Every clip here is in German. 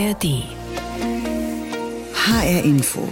ARD. HR Info.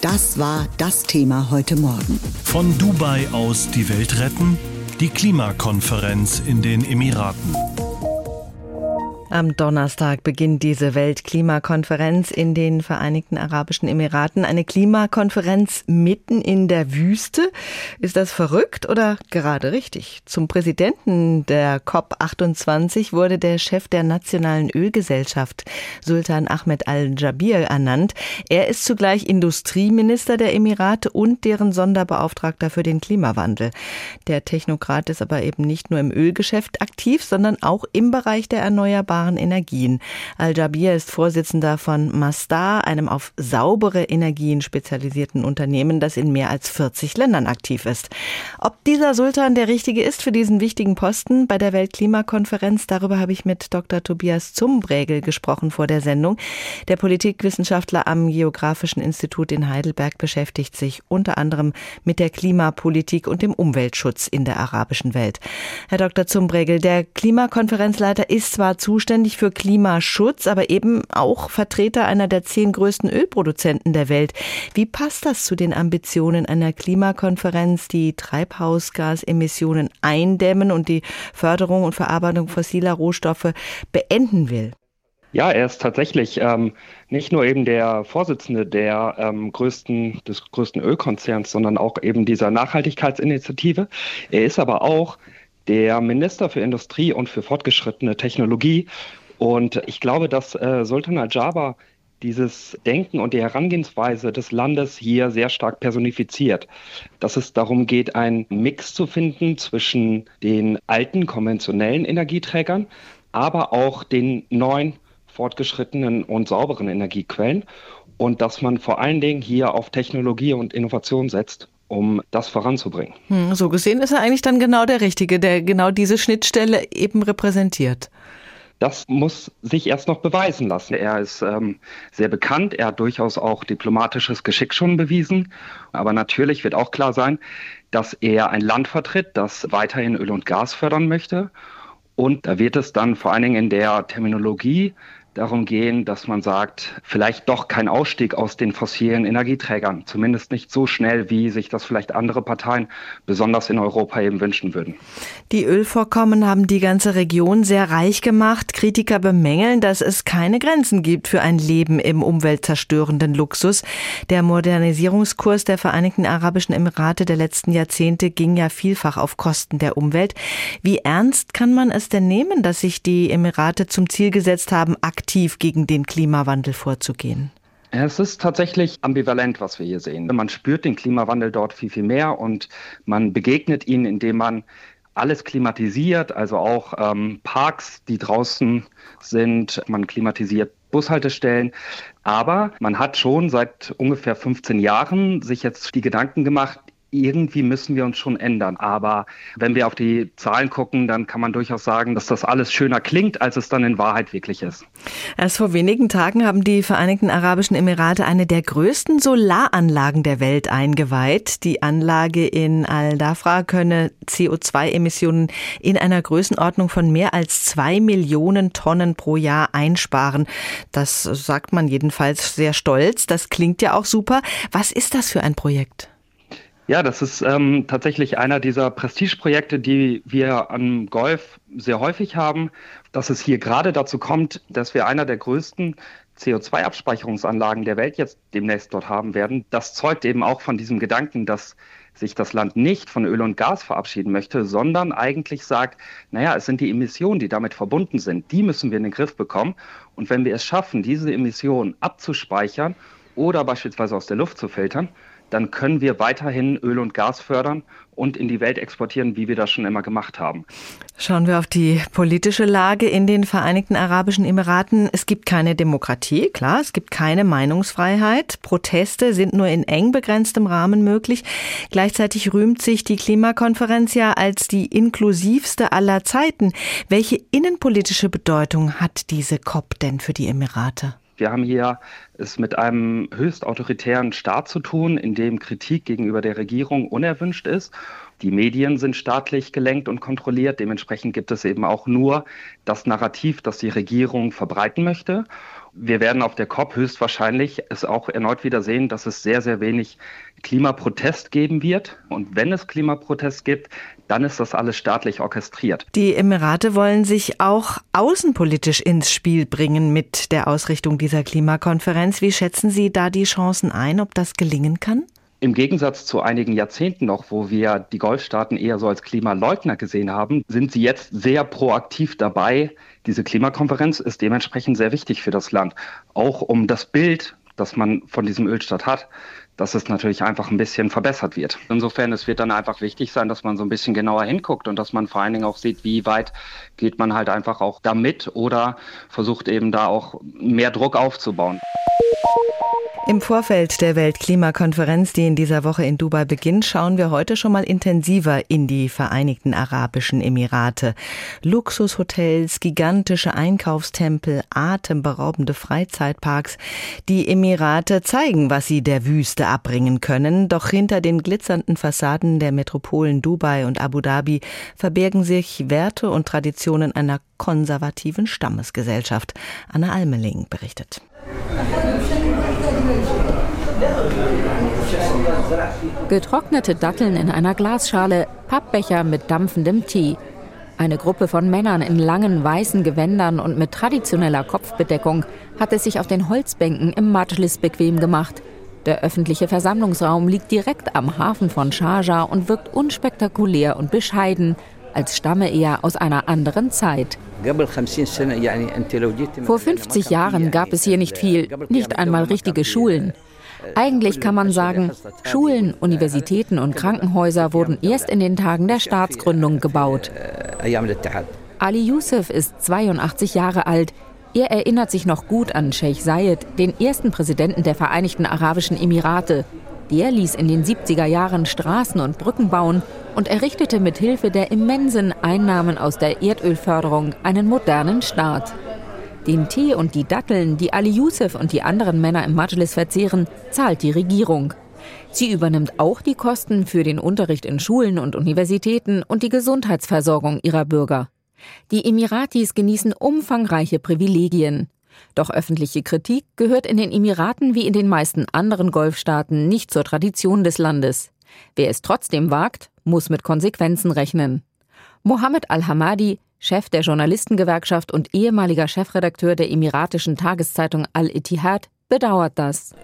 Das war das Thema heute Morgen. Von Dubai aus die Welt retten? Die Klimakonferenz in den Emiraten. Am Donnerstag beginnt diese Weltklimakonferenz in den Vereinigten Arabischen Emiraten. Eine Klimakonferenz mitten in der Wüste. Ist das verrückt oder gerade richtig? Zum Präsidenten der COP28 wurde der Chef der Nationalen Ölgesellschaft, Sultan Ahmed Al-Jabir, ernannt. Er ist zugleich Industrieminister der Emirate und deren Sonderbeauftragter für den Klimawandel. Der Technokrat ist aber eben nicht nur im Ölgeschäft aktiv, sondern auch im Bereich der erneuerbaren erneuerbaren Energien. Al-Jabir ist Vorsitzender von Mastar, einem auf saubere Energien spezialisierten Unternehmen, das in mehr als 40 Ländern aktiv ist. Ob dieser Sultan der richtige ist für diesen wichtigen Posten bei der Weltklimakonferenz, darüber habe ich mit Dr. Tobias Zumbregel gesprochen vor der Sendung. Der Politikwissenschaftler am Geografischen Institut in Heidelberg beschäftigt sich unter anderem mit der Klimapolitik und dem Umweltschutz in der arabischen Welt. Herr Dr. Zumbregel, der Klimakonferenzleiter ist zwar zuständig, zuständig für Klimaschutz, aber eben auch Vertreter einer der zehn größten Ölproduzenten der Welt. Wie passt das zu den Ambitionen einer Klimakonferenz, die Treibhausgasemissionen eindämmen und die Förderung und Verarbeitung fossiler Rohstoffe beenden will? Ja, er ist tatsächlich ähm, nicht nur eben der Vorsitzende der ähm, größten, des größten Ölkonzerns, sondern auch eben dieser Nachhaltigkeitsinitiative. Er ist aber auch der Minister für Industrie und für fortgeschrittene Technologie. Und ich glaube, dass äh, Sultan Al-Jaber dieses Denken und die Herangehensweise des Landes hier sehr stark personifiziert. Dass es darum geht, einen Mix zu finden zwischen den alten konventionellen Energieträgern, aber auch den neuen, fortgeschrittenen und sauberen Energiequellen. Und dass man vor allen Dingen hier auf Technologie und Innovation setzt um das voranzubringen. Hm, so gesehen ist er eigentlich dann genau der Richtige, der genau diese Schnittstelle eben repräsentiert. Das muss sich erst noch beweisen lassen. Er ist ähm, sehr bekannt, er hat durchaus auch diplomatisches Geschick schon bewiesen. Aber natürlich wird auch klar sein, dass er ein Land vertritt, das weiterhin Öl und Gas fördern möchte. Und da wird es dann vor allen Dingen in der Terminologie darum gehen, dass man sagt, vielleicht doch kein Ausstieg aus den fossilen Energieträgern, zumindest nicht so schnell, wie sich das vielleicht andere Parteien, besonders in Europa, eben wünschen würden. Die Ölvorkommen haben die ganze Region sehr reich gemacht. Kritiker bemängeln, dass es keine Grenzen gibt für ein Leben im umweltzerstörenden Luxus. Der Modernisierungskurs der Vereinigten Arabischen Emirate der letzten Jahrzehnte ging ja vielfach auf Kosten der Umwelt. Wie ernst kann man es denn nehmen, dass sich die Emirate zum Ziel gesetzt haben, gegen den Klimawandel vorzugehen? Es ist tatsächlich ambivalent, was wir hier sehen. Man spürt den Klimawandel dort viel, viel mehr und man begegnet ihn, indem man alles klimatisiert, also auch ähm, Parks, die draußen sind. Man klimatisiert Bushaltestellen. Aber man hat schon seit ungefähr 15 Jahren sich jetzt die Gedanken gemacht, irgendwie müssen wir uns schon ändern. Aber wenn wir auf die Zahlen gucken, dann kann man durchaus sagen, dass das alles schöner klingt, als es dann in Wahrheit wirklich ist. Erst vor wenigen Tagen haben die Vereinigten Arabischen Emirate eine der größten Solaranlagen der Welt eingeweiht. Die Anlage in Al-Dafra könne CO2-Emissionen in einer Größenordnung von mehr als zwei Millionen Tonnen pro Jahr einsparen. Das sagt man jedenfalls sehr stolz. Das klingt ja auch super. Was ist das für ein Projekt? Ja, das ist ähm, tatsächlich einer dieser Prestigeprojekte, die wir am Golf sehr häufig haben, dass es hier gerade dazu kommt, dass wir einer der größten CO2-Abspeicherungsanlagen der Welt jetzt demnächst dort haben werden. Das zeugt eben auch von diesem Gedanken, dass sich das Land nicht von Öl und Gas verabschieden möchte, sondern eigentlich sagt, naja, es sind die Emissionen, die damit verbunden sind, die müssen wir in den Griff bekommen. Und wenn wir es schaffen, diese Emissionen abzuspeichern oder beispielsweise aus der Luft zu filtern, dann können wir weiterhin Öl und Gas fördern und in die Welt exportieren, wie wir das schon immer gemacht haben. Schauen wir auf die politische Lage in den Vereinigten Arabischen Emiraten. Es gibt keine Demokratie, klar, es gibt keine Meinungsfreiheit. Proteste sind nur in eng begrenztem Rahmen möglich. Gleichzeitig rühmt sich die Klimakonferenz ja als die inklusivste aller Zeiten. Welche innenpolitische Bedeutung hat diese COP denn für die Emirate? Wir haben hier es mit einem höchst autoritären Staat zu tun, in dem Kritik gegenüber der Regierung unerwünscht ist. Die Medien sind staatlich gelenkt und kontrolliert. Dementsprechend gibt es eben auch nur das Narrativ, das die Regierung verbreiten möchte. Wir werden auf der COP höchstwahrscheinlich es auch erneut wieder sehen, dass es sehr, sehr wenig Klimaprotest geben wird. Und wenn es Klimaprotest gibt, dann ist das alles staatlich orchestriert. Die Emirate wollen sich auch außenpolitisch ins Spiel bringen mit der Ausrichtung dieser Klimakonferenz. Wie schätzen Sie da die Chancen ein, ob das gelingen kann? Im Gegensatz zu einigen Jahrzehnten noch, wo wir die Golfstaaten eher so als Klimaleugner gesehen haben, sind sie jetzt sehr proaktiv dabei. Diese Klimakonferenz ist dementsprechend sehr wichtig für das Land, auch um das Bild, das man von diesem Ölstaat hat, dass es natürlich einfach ein bisschen verbessert wird. Insofern, es wird dann einfach wichtig sein, dass man so ein bisschen genauer hinguckt und dass man vor allen Dingen auch sieht, wie weit geht man halt einfach auch damit oder versucht eben da auch mehr Druck aufzubauen. Im Vorfeld der Weltklimakonferenz, die in dieser Woche in Dubai beginnt, schauen wir heute schon mal intensiver in die Vereinigten Arabischen Emirate. Luxushotels, gigantische Einkaufstempel, atemberaubende Freizeitparks. Die Emirate zeigen, was sie der Wüste abbringen können. Doch hinter den glitzernden Fassaden der Metropolen Dubai und Abu Dhabi verbergen sich Werte und Traditionen einer konservativen Stammesgesellschaft. Anna Almeling berichtet. Getrocknete Datteln in einer Glasschale, Pappbecher mit dampfendem Tee. Eine Gruppe von Männern in langen weißen Gewändern und mit traditioneller Kopfbedeckung hat es sich auf den Holzbänken im Majlis bequem gemacht. Der öffentliche Versammlungsraum liegt direkt am Hafen von Sharjah und wirkt unspektakulär und bescheiden, als stamme er aus einer anderen Zeit. Vor 50 Jahren gab es hier nicht viel, nicht einmal richtige Schulen. Eigentlich kann man sagen, Schulen, Universitäten und Krankenhäuser wurden erst in den Tagen der Staatsgründung gebaut. Ali Youssef ist 82 Jahre alt. Er erinnert sich noch gut an Sheikh Zayed, den ersten Präsidenten der Vereinigten Arabischen Emirate. Der ließ in den 70er Jahren Straßen und Brücken bauen und errichtete mit Hilfe der immensen Einnahmen aus der Erdölförderung einen modernen Staat. Den Tee und die Datteln, die Ali Youssef und die anderen Männer im Majlis verzehren, zahlt die Regierung. Sie übernimmt auch die Kosten für den Unterricht in Schulen und Universitäten und die Gesundheitsversorgung ihrer Bürger. Die Emiratis genießen umfangreiche Privilegien. Doch öffentliche Kritik gehört in den Emiraten wie in den meisten anderen Golfstaaten nicht zur Tradition des Landes. Wer es trotzdem wagt, muss mit Konsequenzen rechnen. Mohammed Al-Hamadi, Chef der Journalistengewerkschaft und ehemaliger Chefredakteur der emiratischen Tageszeitung Al-Ittihad, bedauert das.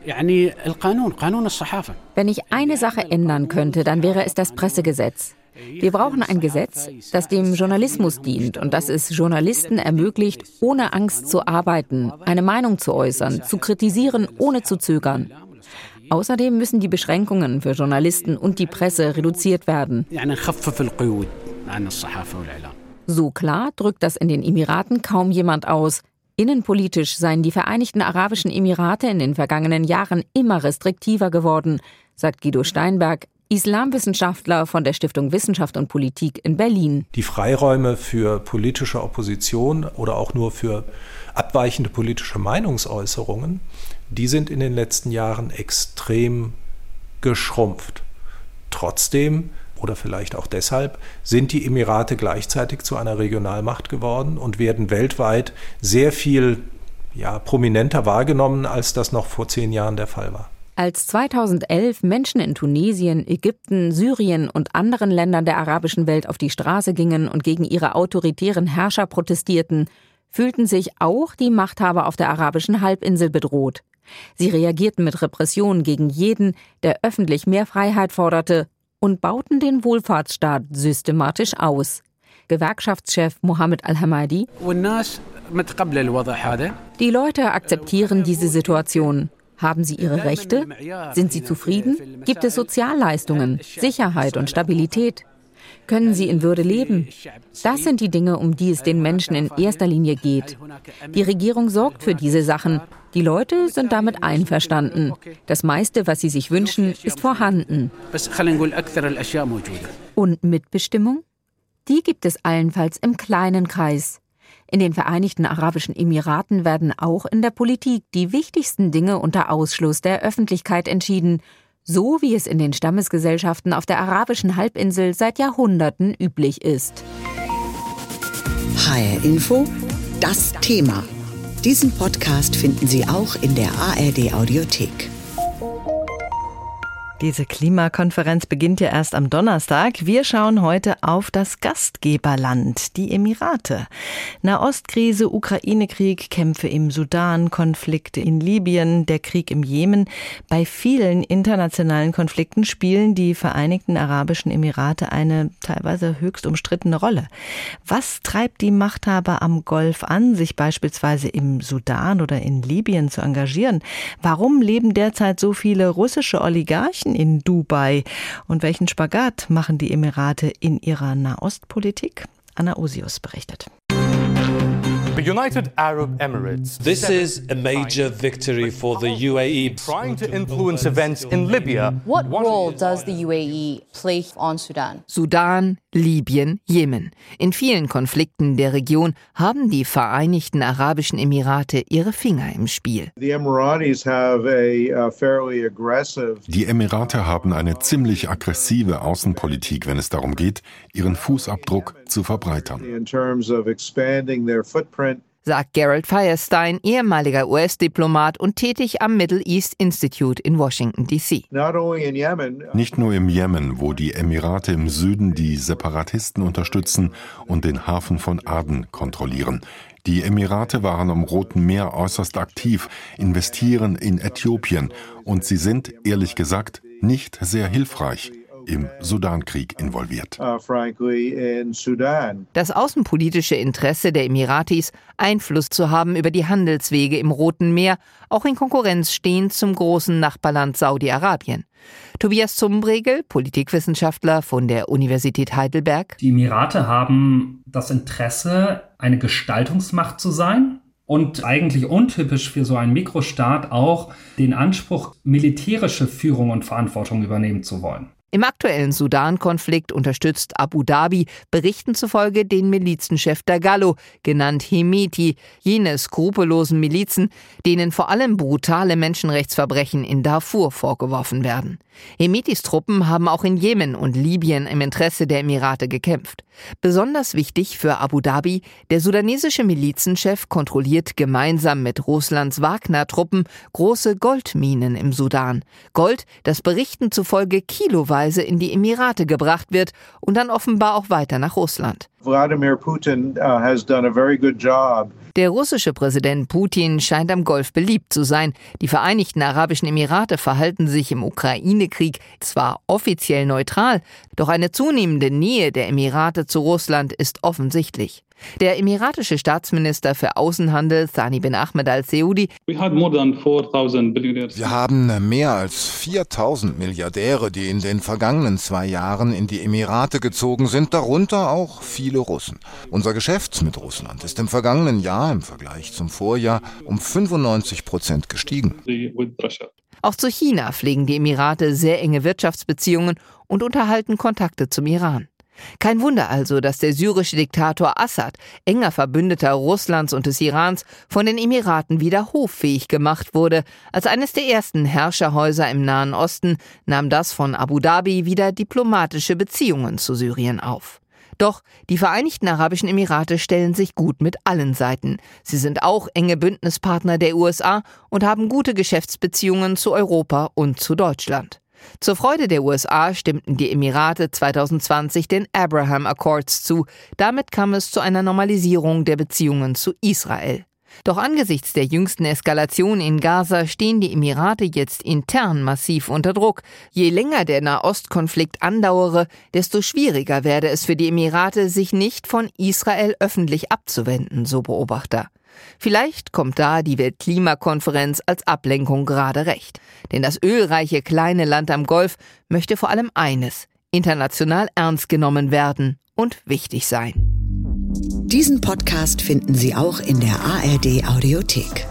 Wenn ich eine Sache ändern könnte, dann wäre es das Pressegesetz. Wir brauchen ein Gesetz, das dem Journalismus dient und das es Journalisten ermöglicht, ohne Angst zu arbeiten, eine Meinung zu äußern, zu kritisieren, ohne zu zögern. Außerdem müssen die Beschränkungen für Journalisten und die Presse reduziert werden. So klar drückt das in den Emiraten kaum jemand aus. Innenpolitisch seien die Vereinigten Arabischen Emirate in den vergangenen Jahren immer restriktiver geworden, sagt Guido Steinberg, Islamwissenschaftler von der Stiftung Wissenschaft und Politik in Berlin. Die Freiräume für politische Opposition oder auch nur für abweichende politische Meinungsäußerungen, die sind in den letzten Jahren extrem geschrumpft. Trotzdem oder vielleicht auch deshalb sind die Emirate gleichzeitig zu einer Regionalmacht geworden und werden weltweit sehr viel ja, prominenter wahrgenommen, als das noch vor zehn Jahren der Fall war. Als 2011 Menschen in Tunesien, Ägypten, Syrien und anderen Ländern der arabischen Welt auf die Straße gingen und gegen ihre autoritären Herrscher protestierten, fühlten sich auch die Machthaber auf der arabischen Halbinsel bedroht. Sie reagierten mit Repressionen gegen jeden, der öffentlich mehr Freiheit forderte, und bauten den Wohlfahrtsstaat systematisch aus. Gewerkschaftschef Mohammed Al-Hamadi Die Leute akzeptieren diese Situation. Haben sie ihre Rechte? Sind sie zufrieden? Gibt es Sozialleistungen, Sicherheit und Stabilität? Können sie in Würde leben? Das sind die Dinge, um die es den Menschen in erster Linie geht. Die Regierung sorgt für diese Sachen. Die Leute sind damit einverstanden. Das meiste, was sie sich wünschen, ist vorhanden. Und Mitbestimmung? Die gibt es allenfalls im kleinen Kreis. In den Vereinigten Arabischen Emiraten werden auch in der Politik die wichtigsten Dinge unter Ausschluss der Öffentlichkeit entschieden, so wie es in den Stammesgesellschaften auf der arabischen Halbinsel seit Jahrhunderten üblich ist. HR Info, das Thema. Diesen Podcast finden Sie auch in der ARD Audiothek. Diese Klimakonferenz beginnt ja erst am Donnerstag. Wir schauen heute auf das Gastgeberland, die Emirate. Nahostkrise, Ukraine-Krieg, Kämpfe im Sudan, Konflikte in Libyen, der Krieg im Jemen. Bei vielen internationalen Konflikten spielen die Vereinigten Arabischen Emirate eine teilweise höchst umstrittene Rolle. Was treibt die Machthaber am Golf an, sich beispielsweise im Sudan oder in Libyen zu engagieren? Warum leben derzeit so viele russische Oligarchen Menschen in Dubai? Und welchen Spagat machen die Emirate in ihrer Nahostpolitik? Anna Osius berichtet. The United Arab Emirates. This is a major victory for the UAE. Trying to influence events in Libya. What role does the UAE play on Sudan? Sudan, Libyen, Jemen. In vielen Konflikten der Region haben die Vereinigten Arabischen Emirate ihre Finger im Spiel. Die Emirate haben eine ziemlich aggressive Außenpolitik, wenn es darum geht, ihren Fußabdruck zu verbreitern sagt Gerald Firestein, ehemaliger US-Diplomat und tätig am Middle East Institute in Washington, D.C. Nicht nur im Jemen, wo die Emirate im Süden die Separatisten unterstützen und den Hafen von Aden kontrollieren. Die Emirate waren am Roten Meer äußerst aktiv, investieren in Äthiopien und sie sind, ehrlich gesagt, nicht sehr hilfreich im Sudankrieg involviert. Uh, das außenpolitische Interesse der Emiratis, Einfluss zu haben über die Handelswege im Roten Meer, auch in Konkurrenz stehen zum großen Nachbarland Saudi-Arabien. Tobias Zumbregel, Politikwissenschaftler von der Universität Heidelberg. Die Emirate haben das Interesse, eine Gestaltungsmacht zu sein und eigentlich untypisch für so einen Mikrostaat auch den Anspruch, militärische Führung und Verantwortung übernehmen zu wollen. Im aktuellen Sudan-Konflikt unterstützt Abu Dhabi Berichten zufolge den Milizenchef Dagalo, genannt Hemeti, jene skrupellosen Milizen, denen vor allem brutale Menschenrechtsverbrechen in Darfur vorgeworfen werden. Hemetis Truppen haben auch in Jemen und Libyen im Interesse der Emirate gekämpft. Besonders wichtig für Abu Dhabi, der sudanesische Milizenchef kontrolliert gemeinsam mit Russlands Wagner-Truppen große Goldminen im Sudan. Gold, das Berichten zufolge kiloweise Weise in die Emirate gebracht wird und dann offenbar auch weiter nach Russland. Wladimir Putin uh, has done a very good job. Der russische Präsident Putin scheint am Golf beliebt zu sein. Die Vereinigten Arabischen Emirate verhalten sich im Ukraine-Krieg zwar offiziell neutral, doch eine zunehmende Nähe der Emirate zu Russland ist offensichtlich. Der emiratische Staatsminister für Außenhandel, Thani bin Ahmed al-Seudi, wir haben mehr als 4000 Milliardäre, die in den vergangenen zwei Jahren in die Emirate gezogen sind, darunter auch viele Russen. Unser Geschäft mit Russland ist im vergangenen Jahr im Vergleich zum Vorjahr um 95 Prozent gestiegen. Auch zu China pflegen die Emirate sehr enge Wirtschaftsbeziehungen und unterhalten Kontakte zum Iran. Kein Wunder also, dass der syrische Diktator Assad, enger Verbündeter Russlands und des Irans, von den Emiraten wieder hoffähig gemacht wurde. Als eines der ersten Herrscherhäuser im Nahen Osten nahm das von Abu Dhabi wieder diplomatische Beziehungen zu Syrien auf. Doch die Vereinigten Arabischen Emirate stellen sich gut mit allen Seiten. Sie sind auch enge Bündnispartner der USA und haben gute Geschäftsbeziehungen zu Europa und zu Deutschland. Zur Freude der USA stimmten die Emirate 2020 den Abraham Accords zu. Damit kam es zu einer Normalisierung der Beziehungen zu Israel. Doch angesichts der jüngsten Eskalation in Gaza stehen die Emirate jetzt intern massiv unter Druck. Je länger der Nahostkonflikt andauere, desto schwieriger werde es für die Emirate, sich nicht von Israel öffentlich abzuwenden, so Beobachter. Vielleicht kommt da die Weltklimakonferenz als Ablenkung gerade recht. Denn das ölreiche kleine Land am Golf möchte vor allem eines, international ernst genommen werden und wichtig sein. Diesen Podcast finden Sie auch in der ARD Audiothek.